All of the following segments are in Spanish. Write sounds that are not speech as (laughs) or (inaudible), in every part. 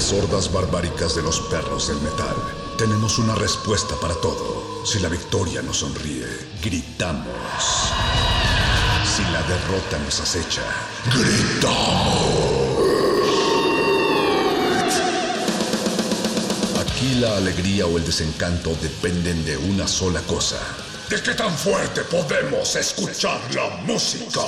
Las hordas barbáricas de los perros del metal, tenemos una respuesta para todo. Si la victoria nos sonríe, gritamos. Si la derrota nos acecha, gritamos. Aquí la alegría o el desencanto dependen de una sola cosa. ¿De qué tan fuerte podemos escuchar la música?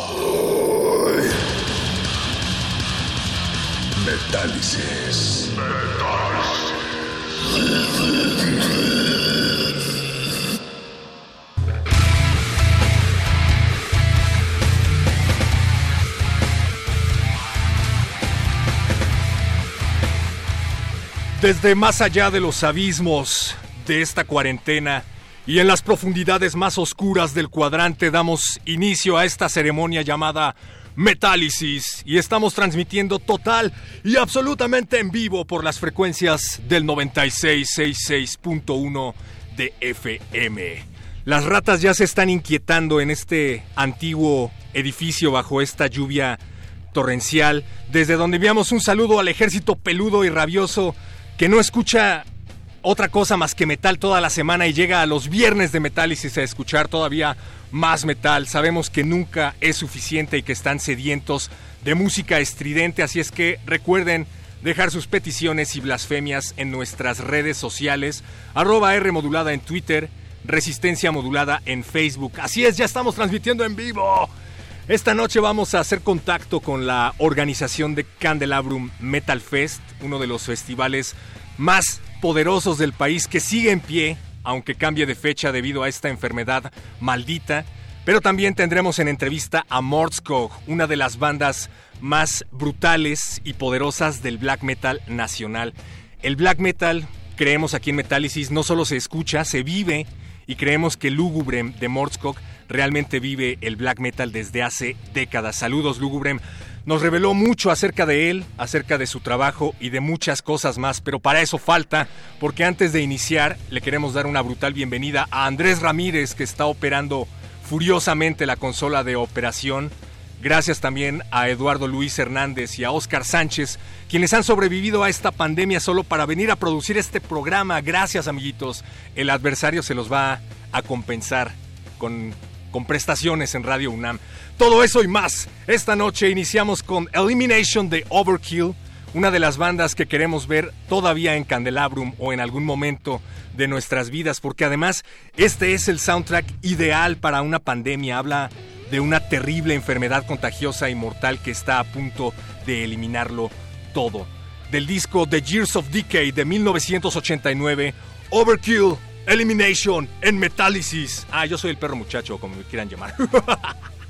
Desde más allá de los abismos de esta cuarentena y en las profundidades más oscuras del cuadrante damos inicio a esta ceremonia llamada Metálisis y estamos transmitiendo total y absolutamente en vivo por las frecuencias del 9666.1 de FM. Las ratas ya se están inquietando en este antiguo edificio bajo esta lluvia torrencial, desde donde enviamos un saludo al ejército peludo y rabioso que no escucha otra cosa más que metal toda la semana y llega a los viernes de Metálisis a escuchar todavía más metal. Sabemos que nunca es suficiente y que están sedientos de música estridente, así es que recuerden dejar sus peticiones y blasfemias en nuestras redes sociales, arroba R modulada en Twitter, Resistencia modulada en Facebook. Así es, ya estamos transmitiendo en vivo. Esta noche vamos a hacer contacto con la organización de Candelabrum Metal Fest, uno de los festivales más poderosos del país que sigue en pie, aunque cambie de fecha debido a esta enfermedad maldita. Pero también tendremos en entrevista a Mordskog, una de las bandas más brutales y poderosas del black metal nacional. El black metal, creemos aquí en Metálisis, no solo se escucha, se vive y creemos que Lugubrem de Mordskog realmente vive el black metal desde hace décadas. Saludos, Lugubrem. Nos reveló mucho acerca de él, acerca de su trabajo y de muchas cosas más, pero para eso falta, porque antes de iniciar le queremos dar una brutal bienvenida a Andrés Ramírez, que está operando furiosamente la consola de operación. Gracias también a Eduardo Luis Hernández y a Oscar Sánchez, quienes han sobrevivido a esta pandemia solo para venir a producir este programa. Gracias, amiguitos. El adversario se los va a compensar con, con prestaciones en Radio UNAM. Todo eso y más. Esta noche iniciamos con Elimination de Overkill, una de las bandas que queremos ver todavía en Candelabrum o en algún momento de nuestras vidas, porque además este es el soundtrack ideal para una pandemia. Habla de una terrible enfermedad contagiosa y mortal que está a punto de eliminarlo todo. Del disco The Years of Decay de 1989, Overkill, Elimination en Metálisis. Ah, yo soy el perro muchacho, como me quieran llamar. (laughs)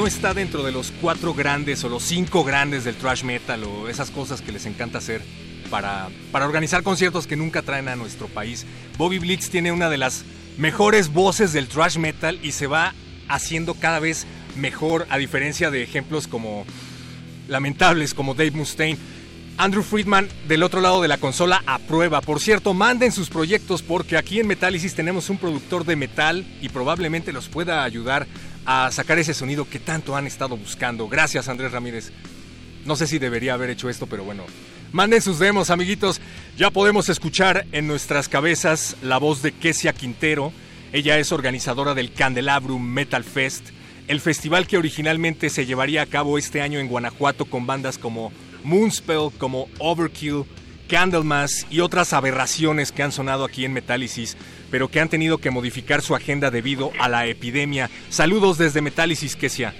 no está dentro de los cuatro grandes o los cinco grandes del thrash metal o esas cosas que les encanta hacer para, para organizar conciertos que nunca traen a nuestro país. Bobby Blitz tiene una de las mejores voces del thrash metal y se va haciendo cada vez mejor a diferencia de ejemplos como lamentables como Dave Mustaine. Andrew Friedman del otro lado de la consola aprueba. Por cierto, manden sus proyectos porque aquí en Metálisis tenemos un productor de metal y probablemente los pueda ayudar a sacar ese sonido que tanto han estado buscando. Gracias Andrés Ramírez. No sé si debería haber hecho esto, pero bueno. Manden sus demos, amiguitos. Ya podemos escuchar en nuestras cabezas la voz de Kesia Quintero. Ella es organizadora del Candelabrum Metal Fest, el festival que originalmente se llevaría a cabo este año en Guanajuato con bandas como Moonspell, como Overkill Candlemas y otras aberraciones que han sonado aquí en Metálisis, pero que han tenido que modificar su agenda debido a la epidemia. Saludos desde Metálisis, Kesia.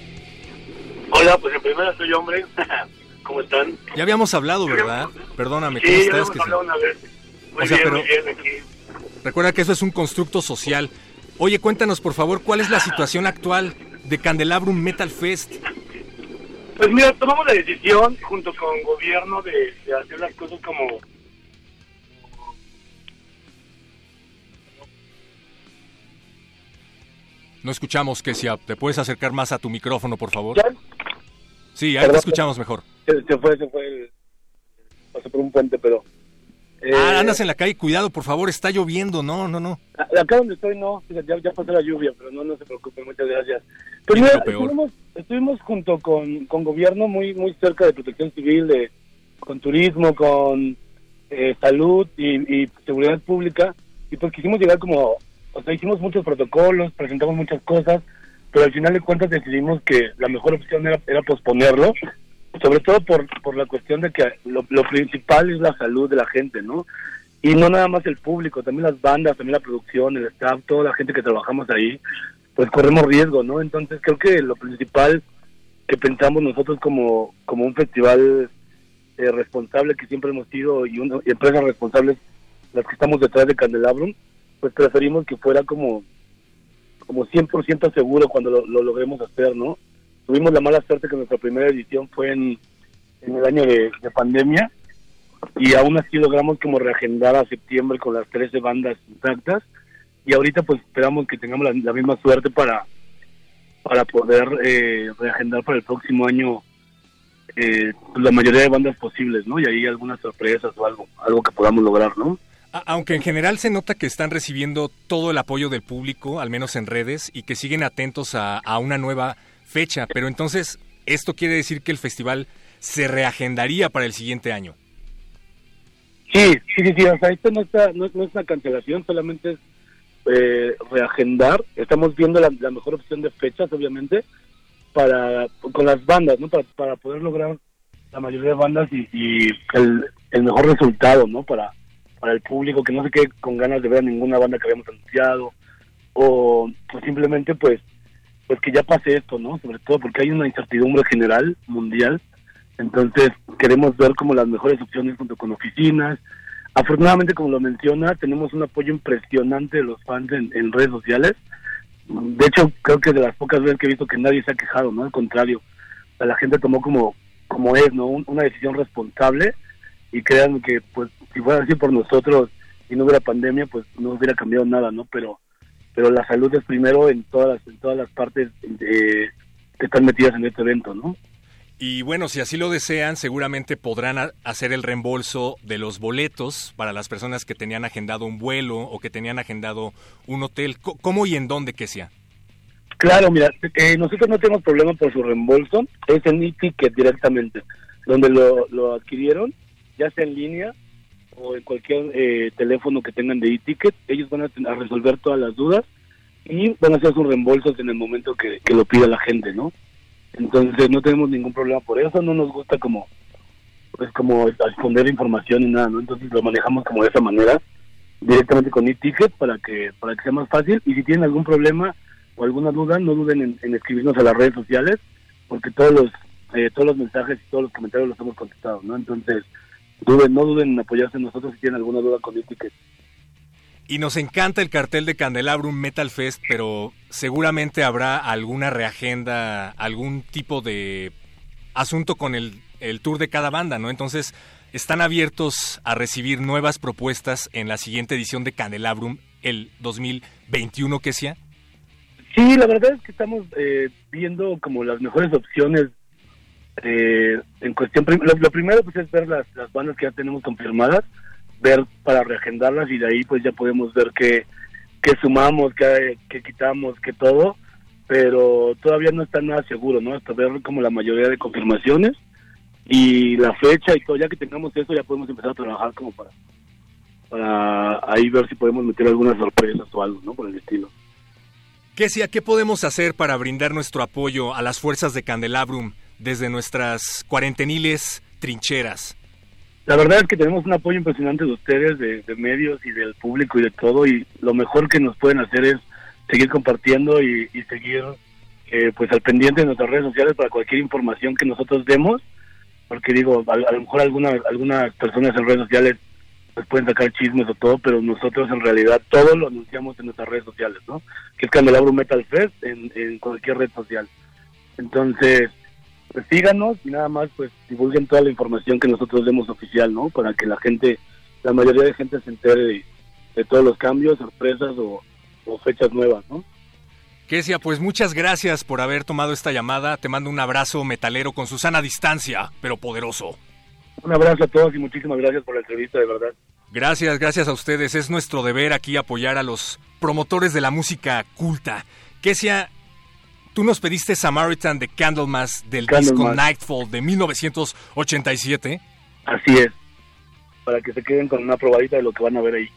Hola, pues en primera soy hombre. (laughs) ¿Cómo están? Ya habíamos hablado, ¿verdad? Perdóname, ¿cómo Sí, ya estás? Kesia? hablado una vez. Muy O sea, bien, pero- muy bien aquí. Recuerda que eso es un constructo social. Oye, cuéntanos por favor cuál es la situación actual de Candelabrum Metal Fest. Pues mira, tomamos la decisión junto con gobierno de, de hacer las cosas como... No escuchamos, Kesia. ¿Te puedes acercar más a tu micrófono, por favor? ¿Ya? Sí, ahí te Perdón. escuchamos mejor. Se, se fue, se fue, el- pasó por un puente, pero... eh, Ah, andas en la calle, cuidado, por favor, está lloviendo. No, no, no. Acá donde estoy no, ya, ya pasó la lluvia, pero no, no se preocupe, muchas gracias. Peor. estuvimos, estuvimos junto con, con gobierno muy muy cerca de protección civil, de con turismo, con eh, salud y, y seguridad pública, y pues quisimos llegar como, o sea, hicimos muchos protocolos, presentamos muchas cosas, pero al final de cuentas decidimos que la mejor opción era, era posponerlo, sobre todo por, por la cuestión de que lo, lo principal es la salud de la gente, ¿no? Y no nada más el público, también las bandas, también la producción, el staff, toda la gente que trabajamos ahí, pues corremos riesgo, ¿no? Entonces creo que lo principal que pensamos nosotros como, como un festival eh, responsable que siempre hemos sido y, una, y empresas responsables, las que estamos detrás de Candelabrum, pues preferimos que fuera como, como 100% seguro cuando lo, lo logremos hacer, ¿no? Tuvimos la mala suerte que nuestra primera edición fue en, en el año de, de pandemia y aún así logramos como reagendar a septiembre con las 13 bandas intactas y ahorita pues esperamos que tengamos la, la misma suerte para para poder eh, reagendar para el próximo año eh, la mayoría de bandas posibles, ¿no? Y ahí algunas sorpresas o algo, algo que podamos lograr, ¿no? Aunque en general se nota que están recibiendo todo el apoyo del público, al menos en redes, y que siguen atentos a, una nueva fecha. Pero entonces, esto quiere decir que el festival se reagendaría para el siguiente año. Sí, sí, sí, sí, o sea, esto no, está, no, no es una cancelación, solamente es eh, reagendar. Estamos viendo la, la mejor opción de fechas, obviamente, para con las bandas, ¿no? Para, para poder lograr la mayoría de bandas y, y el, el mejor resultado, ¿no? Para, para el público que no se quede con ganas de ver a ninguna banda que habíamos anunciado o pues, simplemente pues pues que ya pase esto, ¿no? Sobre todo porque hay una incertidumbre general mundial entonces, queremos ver como las mejores opciones junto con oficinas. Afortunadamente, como lo menciona, tenemos un apoyo impresionante de los fans en, redes sociales. De hecho, creo que de las pocas veces que he visto que nadie se ha quejado, ¿no? Al contrario, la gente tomó como, como es, ¿no? Un- una decisión responsable y créanme que, pues, si fuera así por nosotros y no hubiera pandemia, pues no hubiera cambiado nada, ¿no? Pero pero la salud es primero en todas las, en todas las partes eh, que están metidas en este evento, ¿no? Y bueno, si así lo desean, seguramente podrán hacer el reembolso de los boletos para las personas que tenían agendado un vuelo o que tenían agendado un hotel. ¿Cómo y en dónde que sea? Claro, mira, eh, nosotros no tenemos problema por su reembolso, es en e-ticket directamente, donde lo, lo adquirieron, ya sea en línea o en cualquier eh, teléfono que tengan de e-ticket, ellos van a, a resolver todas las dudas y van a hacer sus reembolsos en el momento que, que lo pida la gente, ¿no? Entonces no tenemos ningún problema por eso, no nos gusta como pues como esconder información ni nada, ¿no? Entonces lo manejamos como de esa manera, directamente con e-ticket para que para que sea más fácil y si tienen algún problema o alguna duda, no duden en, en escribirnos a las redes sociales, porque todos los eh, todos los mensajes y todos los comentarios los hemos contestado, ¿no? Entonces, duden, no duden en apoyarse en nosotros si tienen alguna duda con e-ticket. Y nos encanta el cartel de Candelabrum Metal Fest, pero seguramente habrá alguna reagenda, algún tipo de asunto con el, el tour de cada banda, ¿no? Entonces, están abiertos a recibir nuevas propuestas en la siguiente edición de Candelabrum, el 2021 que sea. Sí, la verdad es que estamos eh, viendo como las mejores opciones eh, en cuestión. Lo, primero pues es ver las, las bandas que ya tenemos confirmadas, ver para reagendarlas y de ahí pues ya podemos ver qué, qué sumamos, qué, qué quitamos, qué todo, pero todavía no está nada seguro, ¿no? Hasta ver como la mayoría de confirmaciones y la fecha y todo, ya que tengamos eso ya podemos empezar a trabajar como para para ahí ver si podemos meter algunas sorpresas o algo, ¿no? Por el estilo. ¿Qué? ¿Qué podemos hacer para brindar nuestro apoyo a las fuerzas de Candelabrum desde nuestras cuarenteniles trincheras? La verdad es que tenemos un apoyo impresionante de ustedes, de, medios y del público y de todo, y lo mejor que nos pueden hacer es seguir compartiendo y, seguir eh, pues al pendiente de nuestras redes sociales para cualquier información que nosotros demos, porque digo, a, lo mejor alguna, algunas personas en redes sociales pues pueden sacar chismes o todo, pero nosotros en realidad todo lo anunciamos en nuestras redes sociales, ¿no? Que es Candelabro Metal Fest en, en cualquier red social. Entonces, pues síganos y nada más pues divulguen toda la información que nosotros demos oficial, ¿no? Para que la gente, la mayoría de gente se entere de, todos los cambios, sorpresas o, fechas nuevas, ¿no? Kesia, pues muchas gracias por haber tomado esta llamada. Te mando un abrazo metalero con Susana distancia, pero poderoso. Un abrazo a todos y muchísimas gracias por la entrevista, de verdad. Gracias, gracias a ustedes. Es nuestro deber aquí apoyar a los promotores de la música culta. Kesia, Tú nos pediste Samaritan de Candlemas del disco Nightfall de 1987. Así es. Para que se queden con una probadita de lo que van a ver ahí.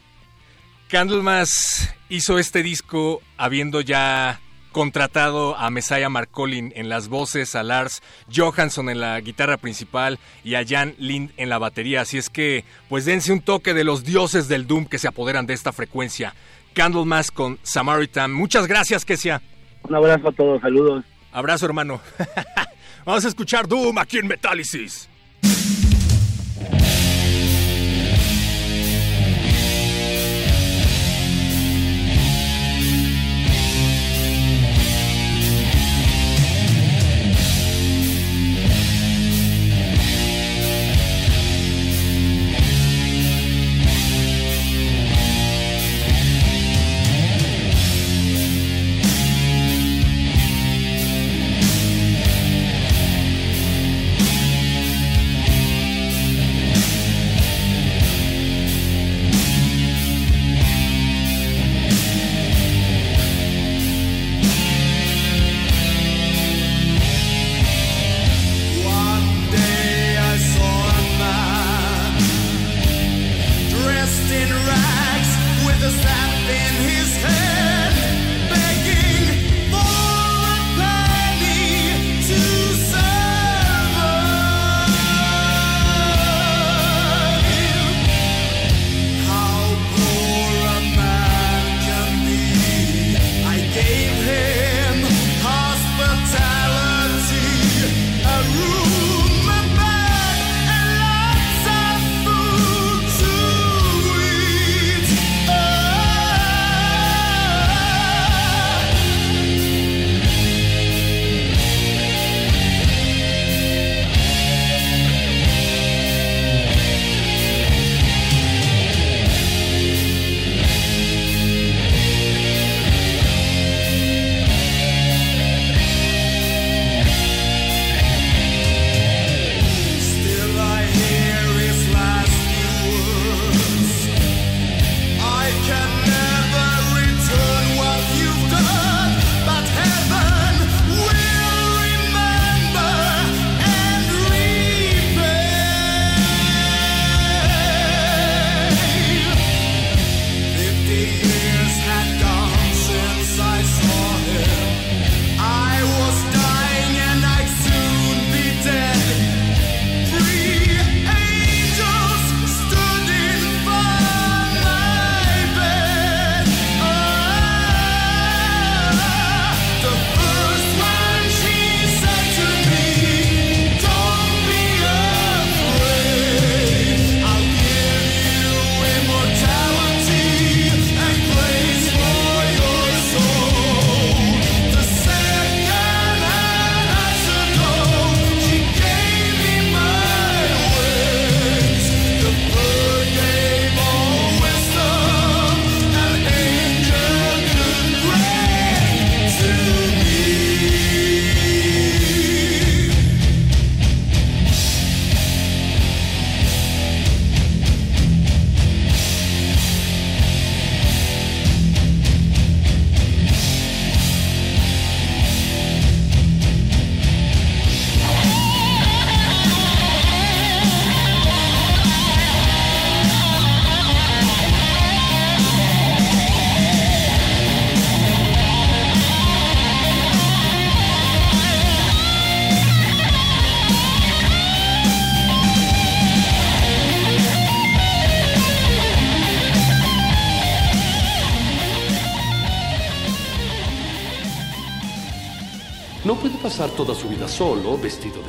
Candlemas hizo este disco habiendo ya contratado a Messiah Marcolin en las voces, a Lars Johansson en la guitarra principal y a Jan Lind en la batería. Así es que, pues dense un toque de los dioses del Doom que se apoderan de esta frecuencia. Candlemas con Samaritan. Muchas gracias, Kesia. Un abrazo a todos, saludos. Abrazo, hermano. (laughs) Vamos a escuchar Doom aquí en Metálisis.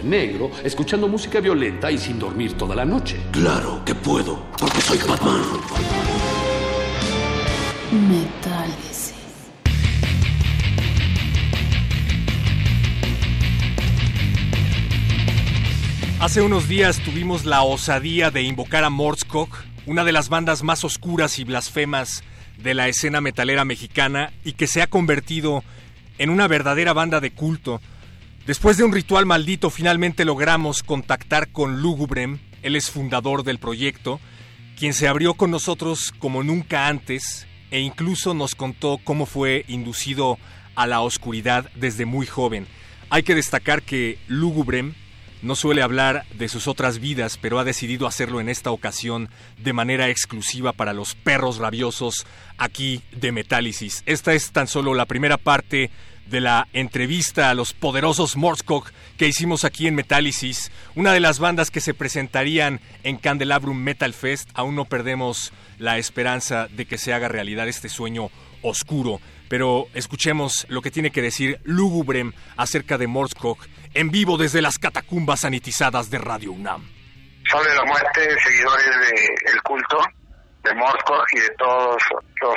Negro, escuchando música violenta y sin dormir toda la noche. Claro que puedo, porque soy Batman. Metálisis. Hace unos días tuvimos la osadía de invocar a Morscock, una de las bandas más oscuras y blasfemas de la escena metalera mexicana y que se ha convertido en una verdadera banda de culto. Después de un ritual maldito finalmente logramos contactar con Lugubrem, él es fundador del proyecto, quien se abrió con nosotros como nunca antes e incluso nos contó cómo fue inducido a la oscuridad desde muy joven. Hay que destacar que Lugubrem no suele hablar de sus otras vidas, pero ha decidido hacerlo en esta ocasión de manera exclusiva para los perros rabiosos aquí de Metálisis. Esta es tan solo la primera parte de la entrevista a los poderosos Morscock que hicimos aquí en Metálisis, una de las bandas que se presentarían en Candelabrum Metal Fest. Aún no perdemos la esperanza de que se haga realidad este sueño oscuro. Pero escuchemos lo que tiene que decir Lugubrem acerca de Morscock en vivo desde las catacumbas sanitizadas de Radio UNAM. De la muerte seguidores del culto de Morscock y de todos los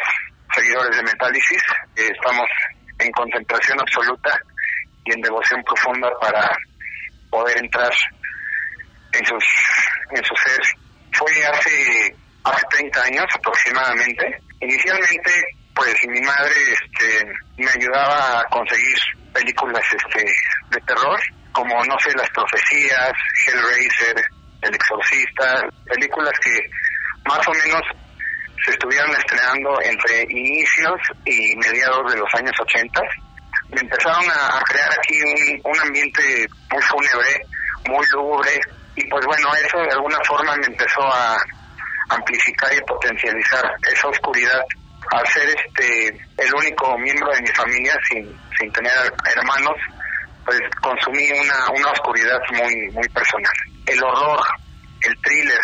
seguidores de Metálisis. Estamos en concentración absoluta y en devoción profunda para poder entrar en sus en su ser. Fue hace hace 30 años aproximadamente. Inicialmente, pues mi madre este, me ayudaba a conseguir películas este, de terror, como, no sé, Las Profecías, Hellraiser, El Exorcista, películas que más o menos se estuvieron estrenando entre inicios y mediados de los años 80. Me empezaron a, crear aquí un, un ambiente muy fúnebre, muy lúgubre, y pues bueno, eso de alguna forma me empezó a amplificar y potencializar esa oscuridad al ser este el único miembro de mi familia sin, sin tener hermanos, pues consumí una, una oscuridad muy, muy personal. El horror, el thriller,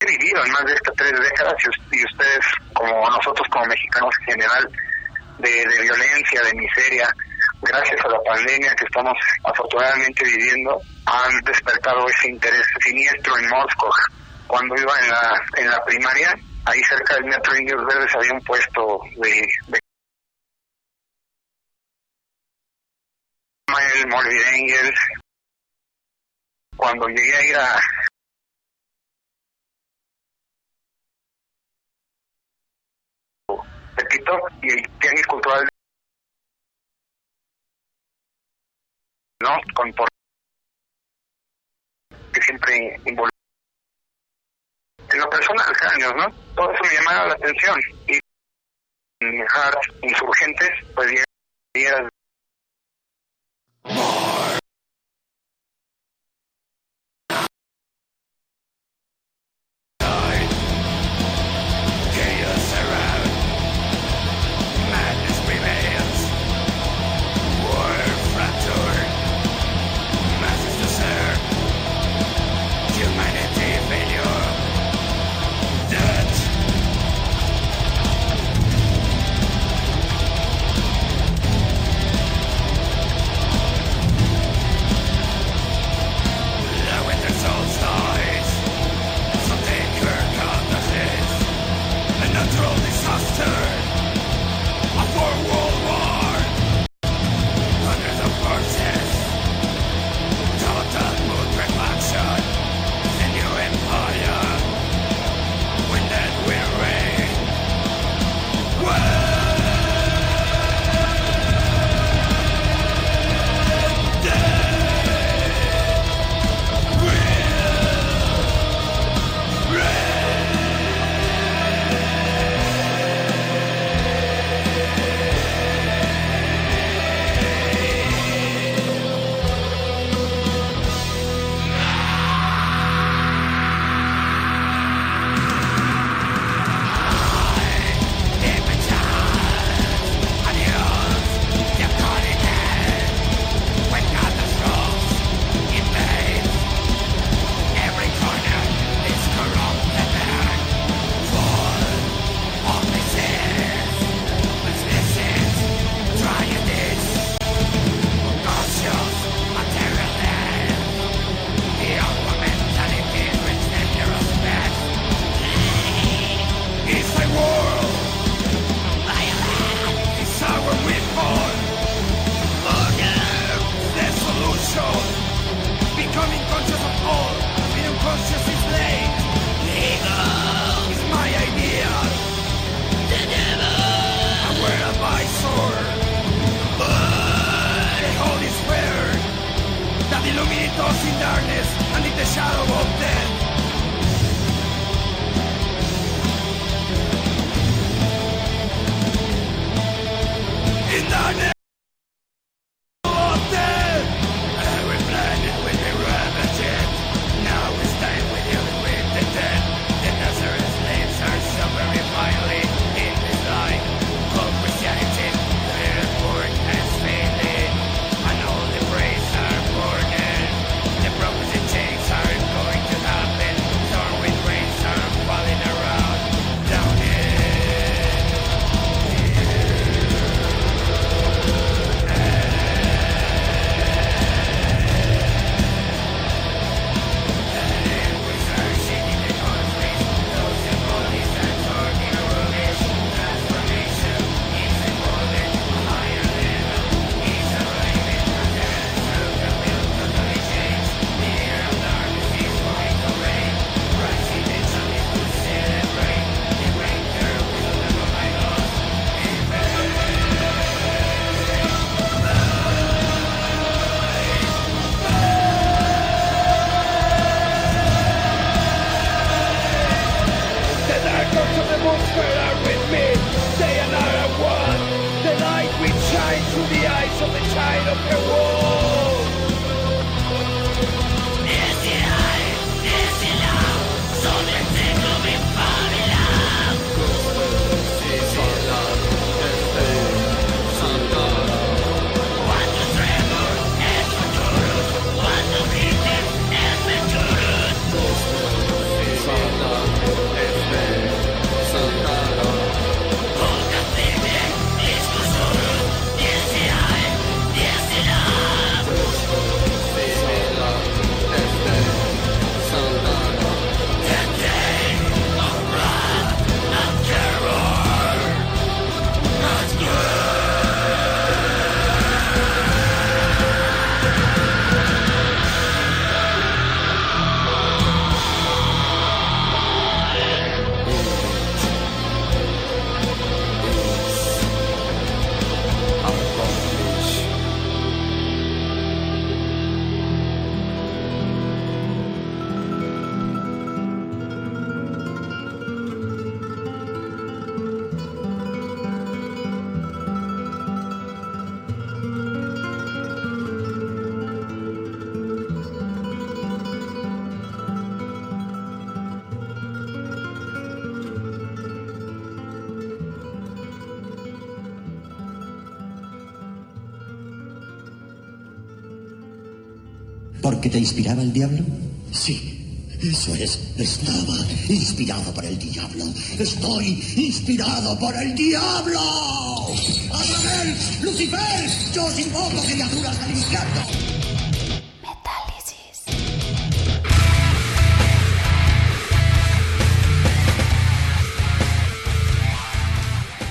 he vivido en más de estas tres décadas y, ustedes, como nosotros como mexicanos en general, de, violencia, de miseria, gracias a la pandemia que estamos afortunadamente viviendo, han despertado ese interés siniestro en Moscú. Cuando iba en la, en la primaria, ahí cerca del Metro Indios Verdes había un puesto de, de el Cuando llegué a ir a Y el tenis cultural no con por que siempre involucra en lo personal años no todo eso me llamaba la atención y dejar insurgentes pues ya darkness, need the shadow of death. Te inspiraba el diablo? Sí, eso es. Estaba inspirado por el diablo. Estoy inspirado por el diablo. ¡Azrael! ¡Lucifer! ¡Yo os invoco criaturas del infierno!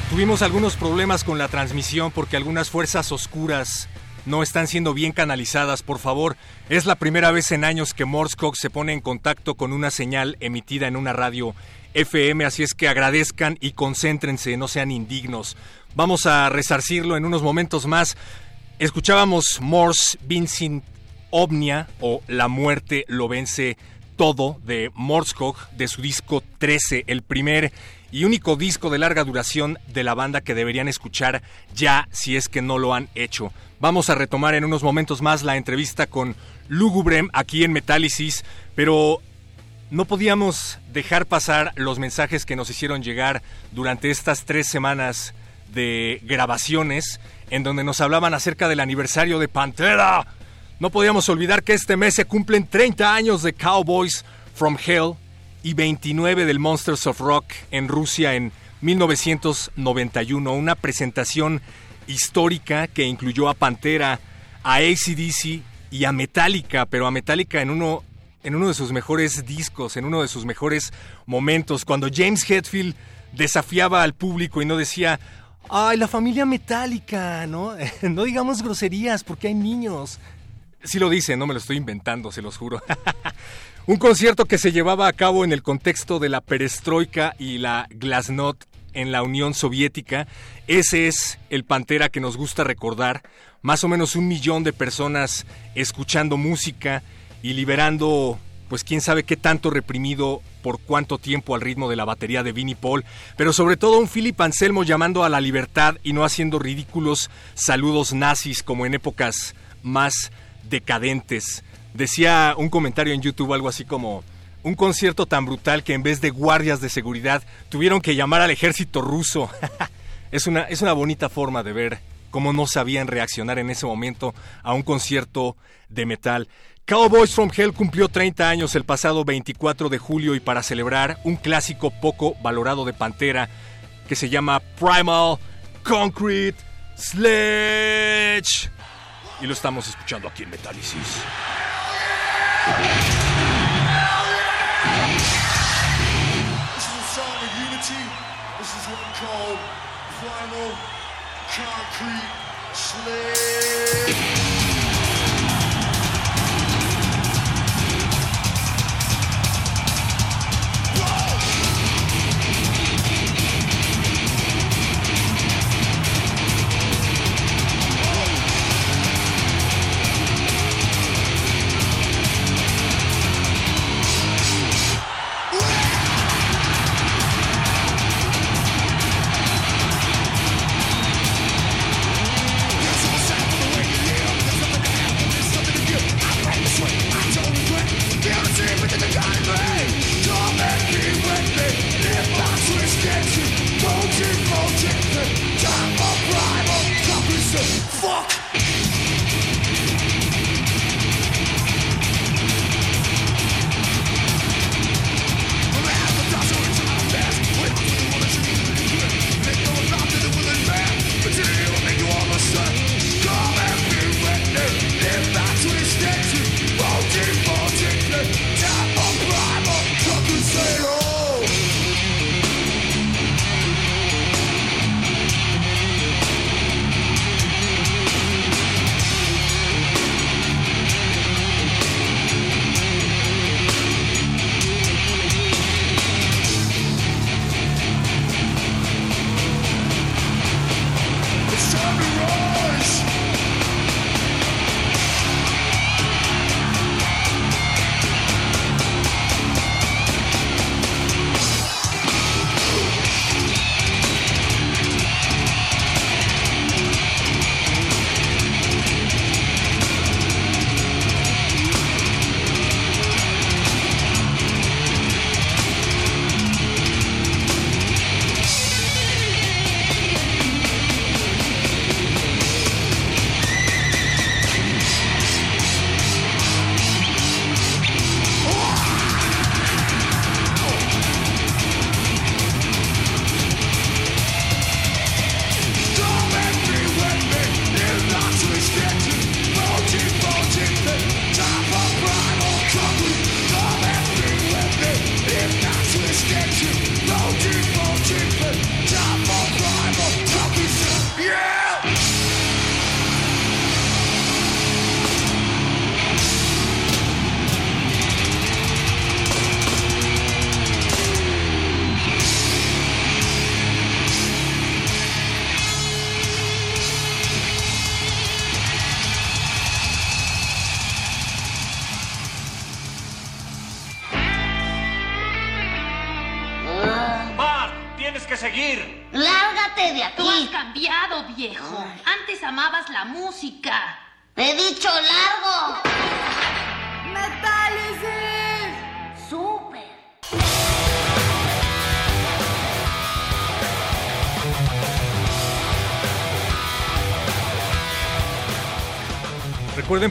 Tuvimos algunos problemas con la transmisión porque algunas fuerzas oscuras no están siendo bien canalizadas, por favor. Es la primera vez en años que Morscock se pone en contacto con una señal emitida en una radio FM, así es que agradezcan y concéntrense, no sean indignos. Vamos a resarcirlo en unos momentos más. Escuchábamos Morse Vincent Omnia o La muerte lo vence todo de Morscock de su disco 13, el primer y único disco de larga duración de la banda que deberían escuchar ya si es que no lo han hecho. Vamos a retomar en unos momentos más la entrevista con Lugubrem aquí en Metálisis, pero no podíamos dejar pasar los mensajes que nos hicieron llegar durante estas tres semanas de grabaciones en donde nos hablaban acerca del aniversario de Pantera. No podíamos olvidar que este mes se cumplen 30 años de Cowboys from Hell y 29 del Monsters of Rock en Rusia en 1991. Una presentación histórica que incluyó a Pantera, a ACDC y a Metallica, pero a Metallica en uno, en uno de sus mejores discos, en uno de sus mejores momentos, cuando James Hetfield desafiaba al público y no decía, ay, la familia Metallica, ¿no? (laughs) no digamos groserías porque hay niños. Sí lo dice, no me lo estoy inventando, se los juro. (laughs) Un concierto que se llevaba a cabo en el contexto de la perestroika y la glasnost en la Unión Soviética. Ese es el Pantera que nos gusta recordar. Más o menos un millón de personas escuchando música y liberando, pues quién sabe qué tanto reprimido por cuánto tiempo al ritmo de la batería de Vinnie Paul, pero sobre todo un Philip Anselmo llamando a la libertad y no haciendo ridículos saludos nazis como en épocas más decadentes. Decía un comentario en YouTube algo así como un concierto tan brutal que en vez de guardias de seguridad tuvieron que llamar al ejército ruso. (laughs) es, una, es una bonita forma de ver cómo no sabían reaccionar en ese momento a un concierto de metal. Cowboys from Hell cumplió 30 años el pasado 24 de julio y para celebrar un clásico poco valorado de Pantera que se llama Primal Concrete Sledge. Y lo estamos escuchando aquí en Metálisis. This is a song of unity. This is one called Primal Concrete Slave.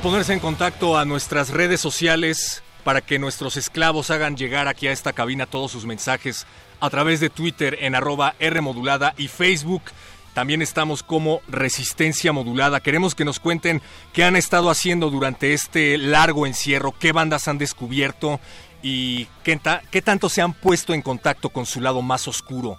Ponerse en contacto a nuestras redes sociales para que nuestros esclavos hagan llegar aquí a esta cabina todos sus mensajes a través de Twitter en arroba Rmodulada y Facebook. También estamos como Resistencia Modulada. Queremos que nos cuenten qué han estado haciendo durante este largo encierro, qué bandas han descubierto y qué tanto se han puesto en contacto con su lado más oscuro.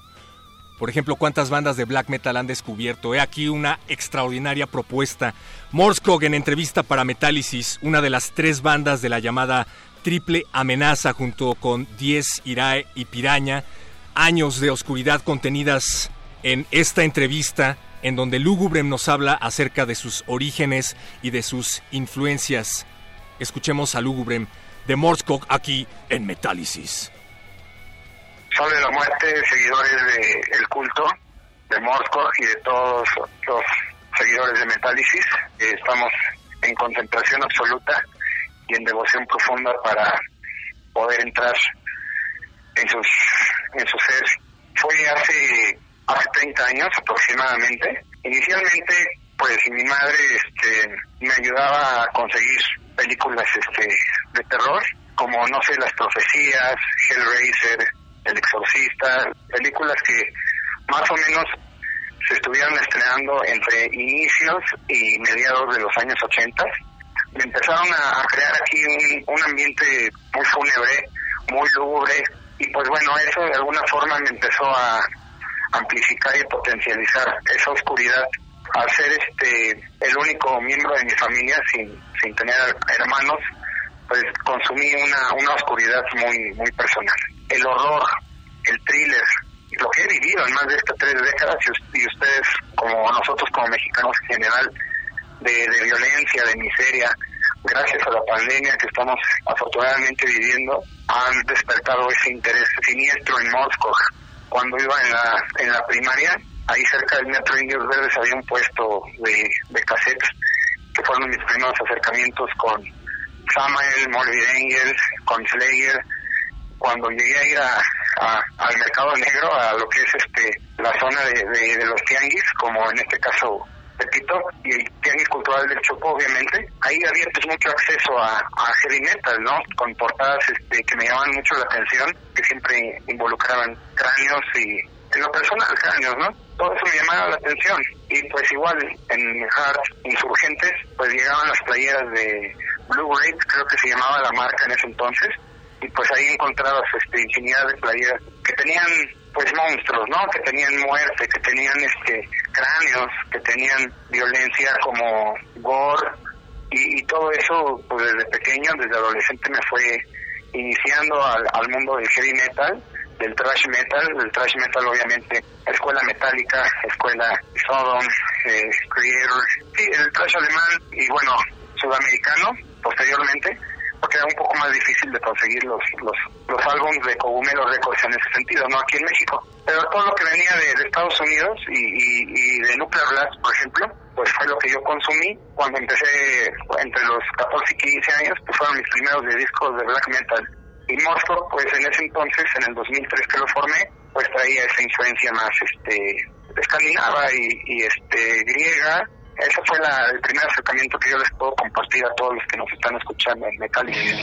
Por ejemplo, cuántas bandas de black metal han descubierto. He aquí una extraordinaria propuesta. Morskog en entrevista para Metálisis, una de las tres bandas de la llamada Triple Amenaza junto con Diez, Irae y Piraña. Años de oscuridad contenidas en esta entrevista en donde Lugubrem nos habla acerca de sus orígenes y de sus influencias. Escuchemos a Lugubrem de Morskog aquí en Metálisis. Son de la muerte seguidores del culto de Morsco y de todos los seguidores de Metálisis. Eh, Estamos en concentración absoluta y en devoción profunda para poder entrar en sus, en su ser. Fue hace, hace 30 años aproximadamente. Inicialmente, pues mi madre este, me ayudaba a conseguir películas este, de terror, como, no sé, Las Profecías, Hellraiser, El Exorcista, películas que más o menos se estuvieron estrenando entre inicios y mediados de los años 80. Me empezaron a, crear aquí un, un ambiente muy fúnebre, muy lúgubre, y pues bueno, eso de alguna forma me empezó a amplificar y potencializar esa oscuridad. Al ser este el único miembro de mi familia sin, sin tener hermanos, pues consumí una, una oscuridad muy, muy personal. El horror, el thriller, lo que he vivido en más de estas tres décadas y, us- y ustedes, como nosotros como mexicanos en general, de, violencia, de miseria, gracias a la pandemia que estamos afortunadamente viviendo, han despertado ese interés siniestro en Moscú. Cuando iba en la, en la primaria, ahí cerca del Metro Indios Verdes había un puesto de, de cassettes, que fueron mis primeros acercamientos con Samael, Morbid Angel, con Slayer, cuando llegué a ir a, al mercado negro, a lo que es este la zona de, de- los tianguis, como en este caso Pepito, y el tianguis cultural del Chopo, obviamente, ahí había pues mucho acceso a, a ¿no? Con portadas este, que me llamaban mucho la atención, que siempre involucraban cráneos y, en lo personal, cráneos, ¿no? Todo eso me llamaba la atención. Y pues igual en Hard Insurgentes, pues llegaban las playeras de Blue Raid, creo que se llamaba la marca en ese entonces, y pues ahí encontrabas este, infinidad de playeras que tenían pues monstruos, ¿no? Que tenían muerte, que tenían este cráneos, que tenían violencia como gore y, y todo eso pues desde pequeño, desde adolescente me fue iniciando al, al mundo del heavy metal, del thrash metal, del thrash metal obviamente escuela metálica, escuela Sodom, eh, Creator, sí, el thrash alemán y bueno, sudamericano posteriormente porque era un poco más difícil de conseguir los los, los álbumes de Cogumelo Records en ese sentido, no aquí en México. Pero todo lo que venía de, de Estados Unidos y, y, y de Nuclear Blast, por ejemplo, pues fue lo que yo consumí cuando empecé entre los 14 y 15 años, pues fueron mis primeros de discos de black metal. Y Moscow, pues en ese entonces, en el 2003 que lo formé, pues traía esa influencia más este escandinava y, y este griega ese fue el primer acercamiento que yo les puedo compartir a todos los que nos están escuchando en Metálisis.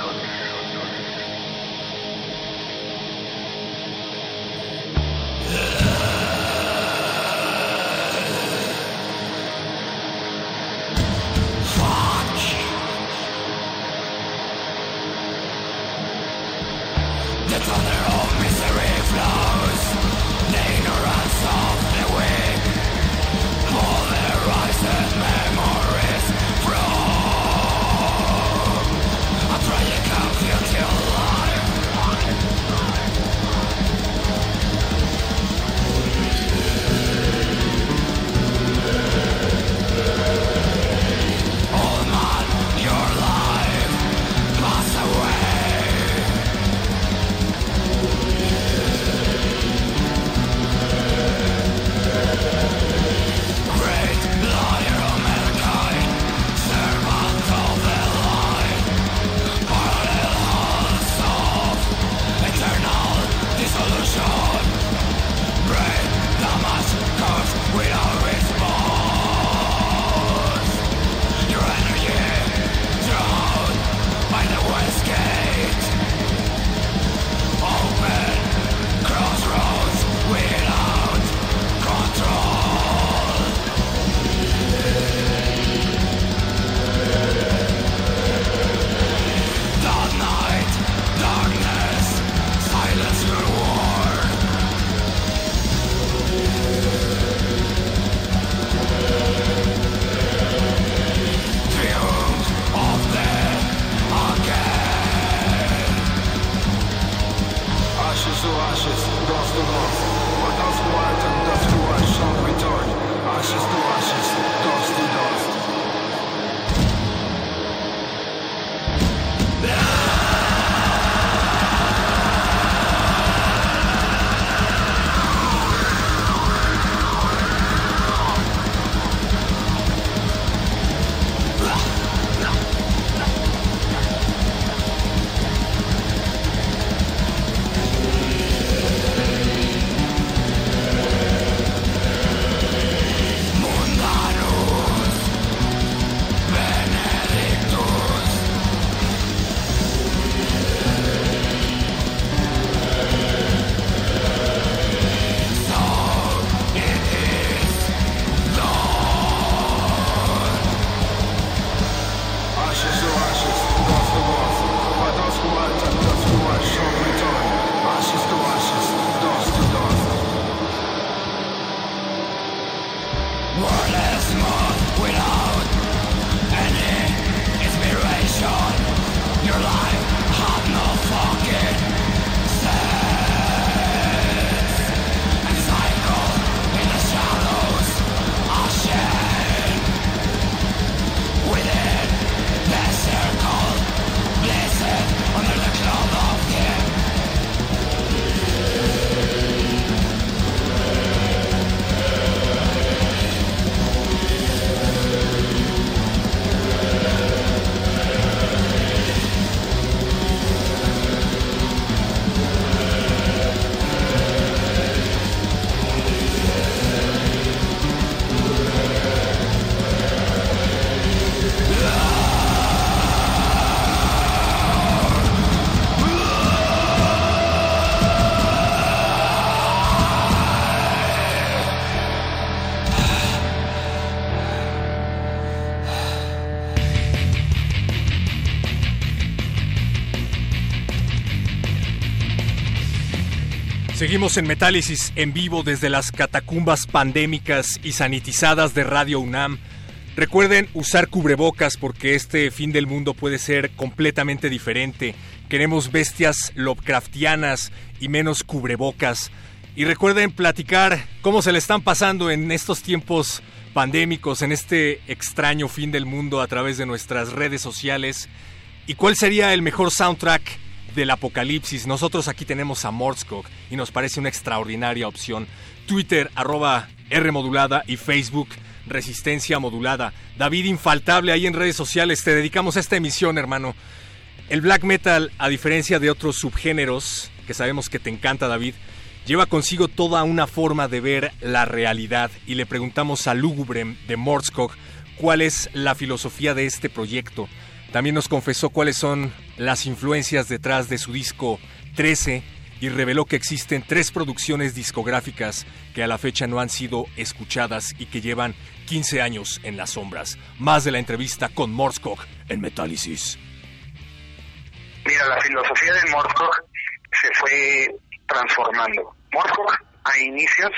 Seguimos en Metálisis en vivo desde las catacumbas pandémicas y sanitizadas de Radio UNAM. Recuerden usar cubrebocas porque este fin del mundo puede ser completamente diferente. Queremos bestias Lovecraftianas y menos cubrebocas. Y recuerden platicar cómo se le están pasando en estos tiempos pandémicos, en este extraño fin del mundo a través de nuestras redes sociales. ¿Y cuál sería el mejor soundtrack del apocalipsis. Nosotros aquí tenemos a Morskog y nos parece una extraordinaria opción. Twitter, arroba R modulada y Facebook, Resistencia Modulada. David Infaltable ahí en redes sociales, te dedicamos a esta emisión, hermano. El black metal, a diferencia de otros subgéneros, que sabemos que te encanta, David, lleva consigo toda una forma de ver la realidad y le preguntamos a Lugubrem de Morskog cuál es la filosofía de este proyecto. También nos confesó cuáles son las influencias detrás de su disco 13 y reveló que existen tres producciones discográficas que a la fecha no han sido escuchadas y que llevan 15 años en las sombras. Más de la entrevista con Morskog en Metálisis. Mira, la filosofía de Morskog se fue transformando. Morskog a inicios,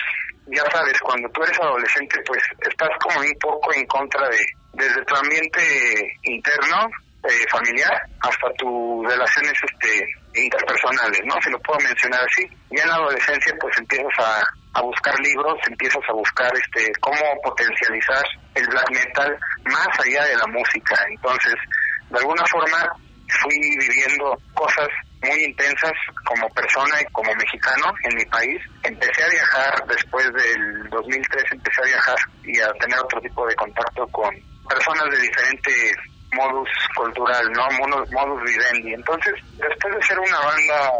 ya sabes, cuando tú eres adolescente, pues estás como un poco en contra de, desde tu ambiente interno, eh, familiar hasta tus relaciones este, interpersonales, ¿no? Si lo puedo mencionar así. Ya en la adolescencia pues empiezas a, buscar libros, empiezas a buscar este cómo potencializar el black metal más allá de la música. Entonces, de alguna forma fui viviendo cosas muy intensas como persona y como mexicano en mi país. Empecé a viajar después del 2003, empecé a viajar y a tener otro tipo de contacto con personas de diferentes modus cultural, ¿no? Modus, modus vivendi. Entonces, después de ser una banda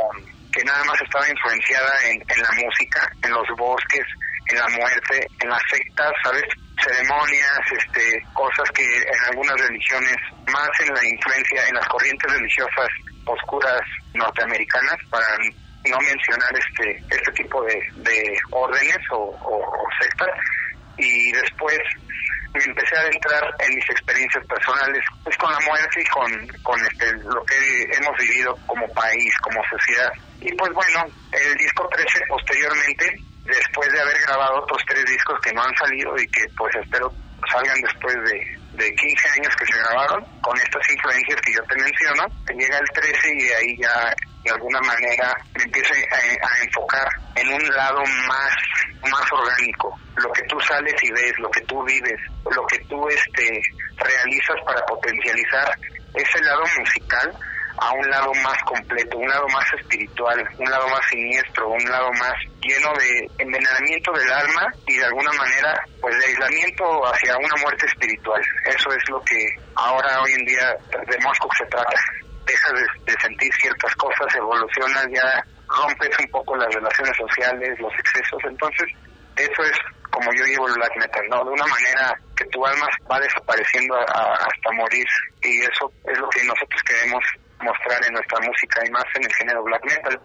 que nada más estaba influenciada en, en la música, en los bosques, en la muerte, en las sectas, ¿sabes? ceremonias, este, cosas que en algunas religiones, más en la influencia, en las corrientes religiosas oscuras norteamericanas, para no mencionar este este tipo de, de órdenes o, sectas, y después me empecé a adentrar en mis experiencias personales pues con la muerte y con, con este, lo que hemos vivido como país, como sociedad. Y pues bueno, el disco 13 posteriormente después de haber grabado otros tres discos que no han salido y que pues espero salgan después de, de 15 años que se grabaron, con estas influencias que yo te menciono, llega el 13 y ahí ya de alguna manera me empiezo a, enfocar en un lado más, más orgánico, lo que tú sales y ves, lo que tú vives, lo que tú este, realizas para potencializar ese lado musical a un lado más completo, un lado más espiritual, un lado más siniestro, un lado más lleno de envenenamiento del alma y de alguna manera pues de aislamiento hacia una muerte espiritual. Eso es lo que ahora hoy en día de Moscú se trata. Dejas de, sentir ciertas cosas, evolucionas, ya rompes un poco las relaciones sociales, los excesos, entonces eso es como yo llevo el black metal, ¿no? De una manera que tu alma va desapareciendo hasta morir y eso es lo que nosotros queremos mostrar en nuestra música y más en el género black metal.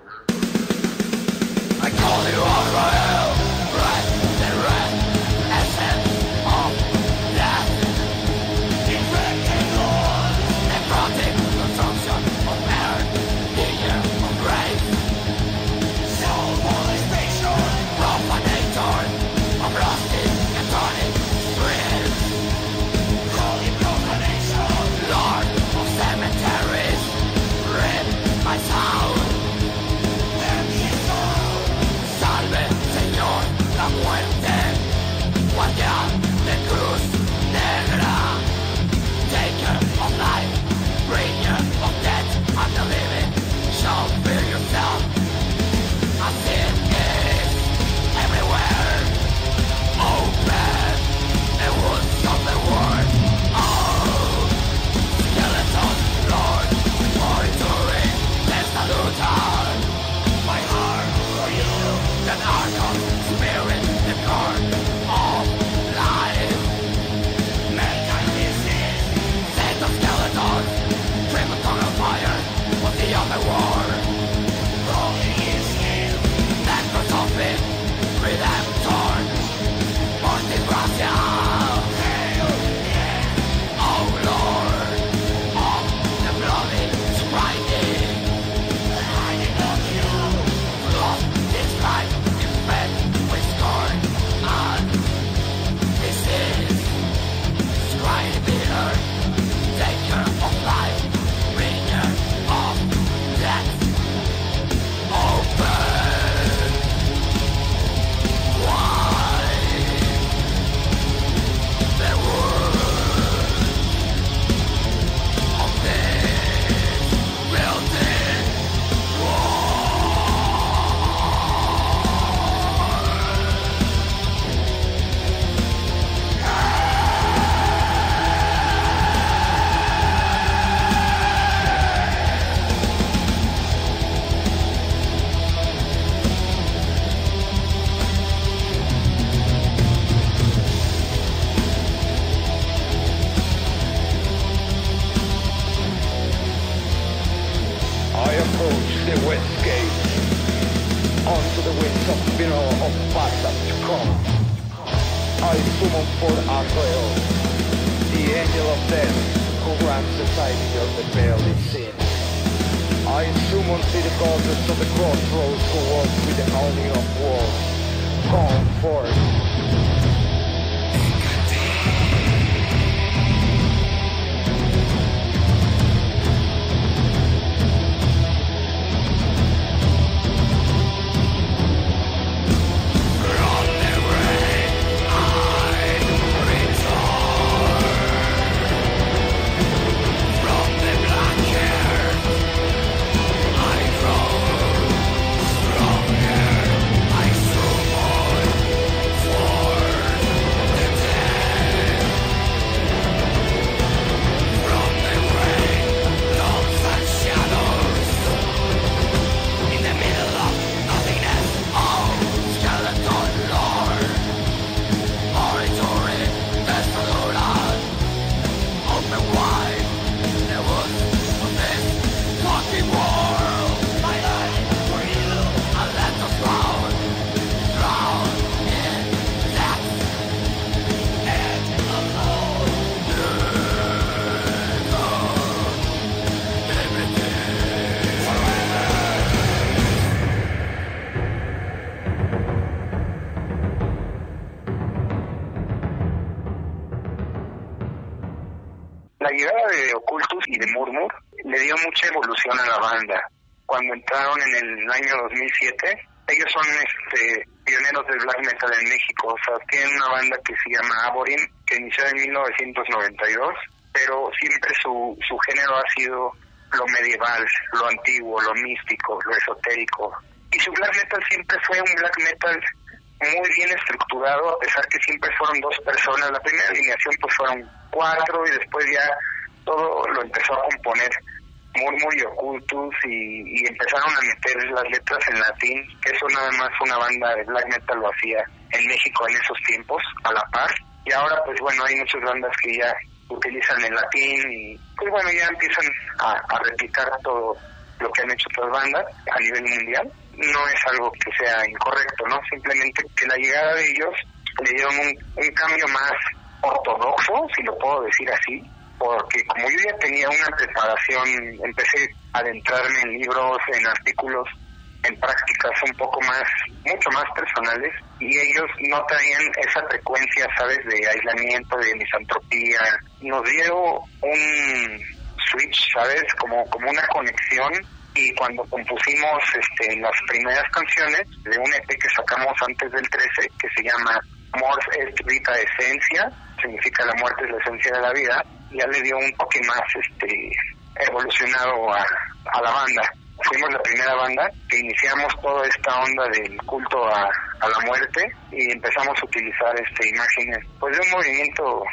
A la banda. Cuando entraron en el año 2007, ellos son este, pioneros del black metal en México. O sea, tienen una banda que se llama Aborin, que inició en 1992, pero siempre su, su género ha sido lo medieval, lo antiguo, lo místico, lo esotérico. Y su black metal siempre fue un black metal muy bien estructurado, a pesar que siempre fueron dos personas. La primera alineación pues fueron cuatro y después ya todo lo empezó a componer Murmur y Ocultus y empezaron a meter las letras en latín, que eso nada más una banda de black metal lo hacía en México en esos tiempos, a la par. Y ahora pues bueno, hay muchas bandas que ya utilizan el latín y pues bueno, ya empiezan a, a replicar todo lo que han hecho otras bandas a nivel mundial. No es algo que sea incorrecto, ¿no? Simplemente que la llegada de ellos le dieron un, un cambio más ortodoxo, si lo puedo decir así, porque como yo ya tenía una preparación, empecé a adentrarme en libros, en artículos, en prácticas un poco más, mucho más personales, y ellos no traían esa frecuencia, ¿sabes?, de aislamiento, de misantropía. Nos dio un switch, ¿sabes?, como, como una conexión y cuando compusimos este, las primeras canciones de un EP que sacamos antes del 13 que se llama Mors est vita esencia, significa la muerte es la esencia de la vida, ya le dio un toque más este evolucionado a, la banda. Fuimos la primera banda que iniciamos toda esta onda del culto a, la muerte y empezamos a utilizar este imágenes pues de un movimiento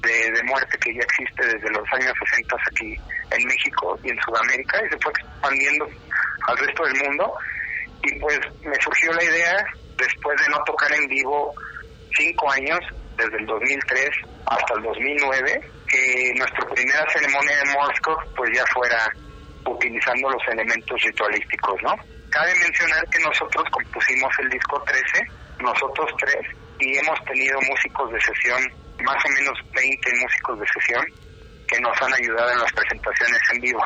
de, muerte que ya existe desde los años 60 aquí en México y en Sudamérica y se fue expandiendo al resto del mundo y pues me surgió la idea después de no tocar en vivo cinco años desde el 2003 hasta el 2009 que nuestra primera ceremonia de Moscow pues ya fuera utilizando los elementos ritualísticos, ¿no? Cabe mencionar que nosotros compusimos el disco 13, nosotros tres, y hemos tenido músicos de sesión, más o menos 20 músicos de sesión, que nos han ayudado en las presentaciones en vivo,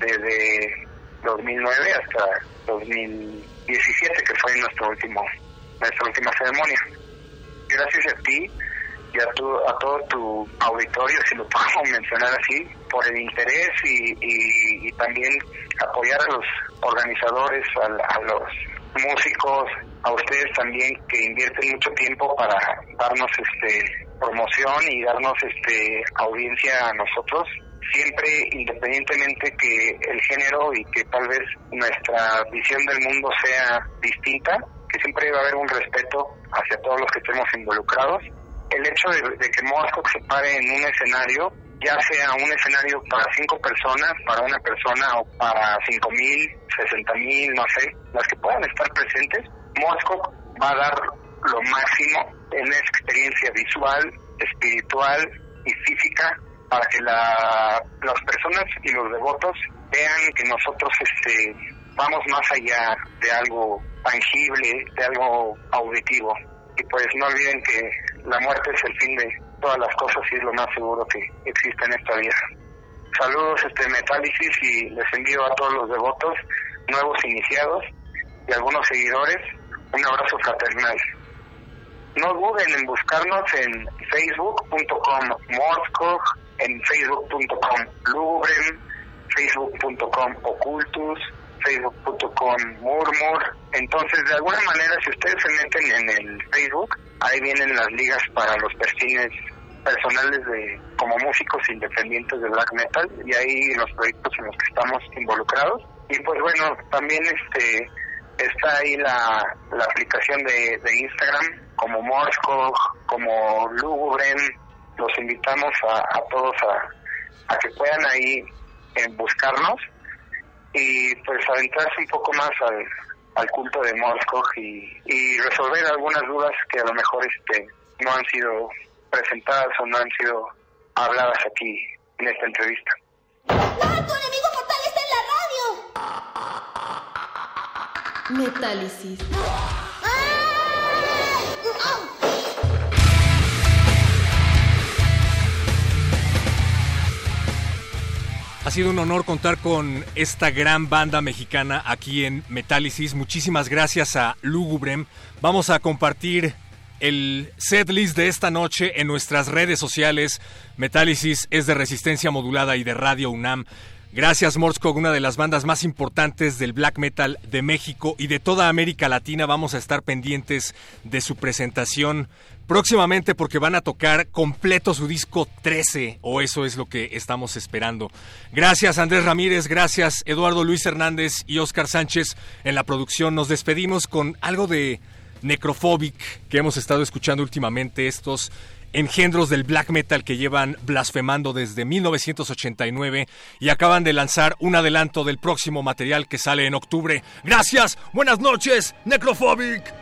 desde 2009 hasta 2017, que fue nuestro último, nuestra última ceremonia. Gracias a ti y a, tu, a todo tu auditorio, si lo podemos (laughs) mencionar así, por el interés y, y, y también apoyar a los organizadores, a, a, los músicos, a ustedes también que invierten mucho tiempo para darnos este promoción y darnos este audiencia a nosotros. Siempre independientemente que el género y que tal vez nuestra visión del mundo sea distinta que siempre va a haber un respeto hacia todos los que estemos involucrados el hecho de, que Moscow se pare en un escenario, ya sea un escenario para cinco personas, para una persona o para cinco mil, sesenta mil, no sé, las que puedan estar presentes, Moscow va a dar lo máximo en esa experiencia visual, espiritual y física para que la, las personas y los devotos vean que nosotros este, vamos más allá de algo tangible, de algo auditivo. Y pues no olviden que la muerte es el fin de todas las cosas y es lo más seguro que existe en esta vida. Saludos este Metálisis y les envío a todos los devotos, nuevos iniciados y algunos seguidores un abrazo fraternal. No duden en buscarnos en facebook.com Morsco, en facebook.com Lubren, facebook.com Ocultus, facebook.com Murmur. Entonces, de alguna manera, si ustedes se meten en el Facebook, ahí vienen las ligas para los perfiles personales de como músicos independientes de black metal y ahí los proyectos en los que estamos involucrados. Y pues bueno, también este está ahí la, la aplicación de, de Instagram como Morsco, como Lugubren. Los invitamos a, a todos a, a que puedan ahí en buscarnos y pues adentrarse un poco más al, al culto de Moscow y, y, resolver algunas dudas que a lo mejor este no han sido presentadas o no han sido habladas aquí en esta entrevista. ¡No! ¡Tu enemigo mortal está en la radio! Metálisis. Ha sido un honor contar con esta gran banda mexicana aquí en Metálisis. Muchísimas gracias a Lugubrem. Vamos a compartir el set list de esta noche en nuestras redes sociales. Metálisis es de resistencia modulada y de Radio UNAM. Gracias Morskog, una de las bandas más importantes del black metal de México y de toda América Latina. Vamos a estar pendientes de su presentación próximamente porque van a tocar completo su disco 13 o eso es lo que estamos esperando. Gracias Andrés Ramírez, gracias Eduardo Luis Hernández y Oscar Sánchez en la producción. Nos despedimos con algo de Necrophobic que hemos estado escuchando últimamente estos engendros del black metal que llevan blasfemando desde 1989 y acaban de lanzar un adelanto del próximo material que sale en octubre. Gracias, buenas noches, Necrophobic.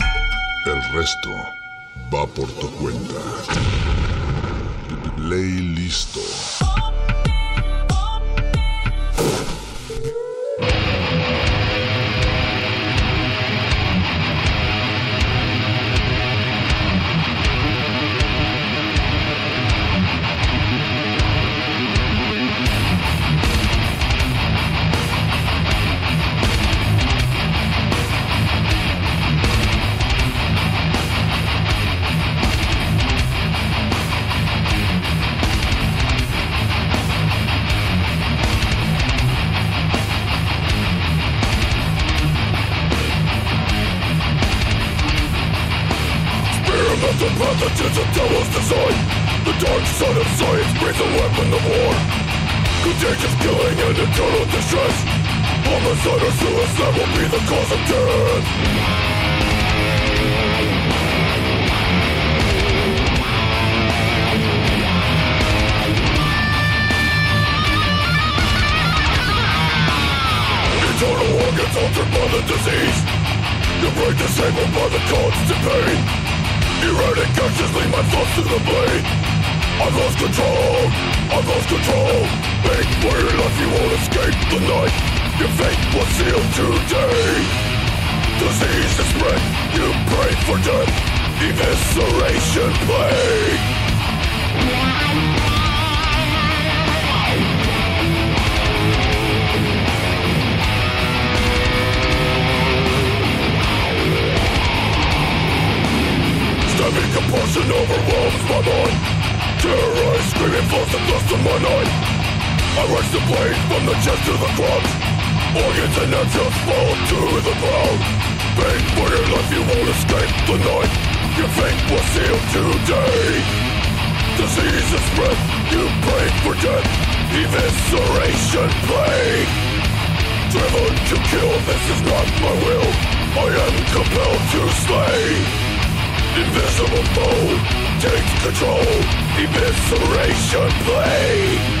el resto va por tu cuenta. Ley listo. Control Make your life, you won't escape the night. Your fate was sealed today. Disease is spread, you pray for death. Evisceration plague. Stabbing compulsion overwhelms my mind Terrorized, screaming flows of dust in my night I raise the blade from the chest to the crotch Organs and entrails fall to the ground Beg for your life, you won't escape the night Your fate was sealed today Disease is spread, you pray for death Evisceration plague Driven to kill, this is not my will I am compelled to slay Invisible foe takes control Evisceration Blade!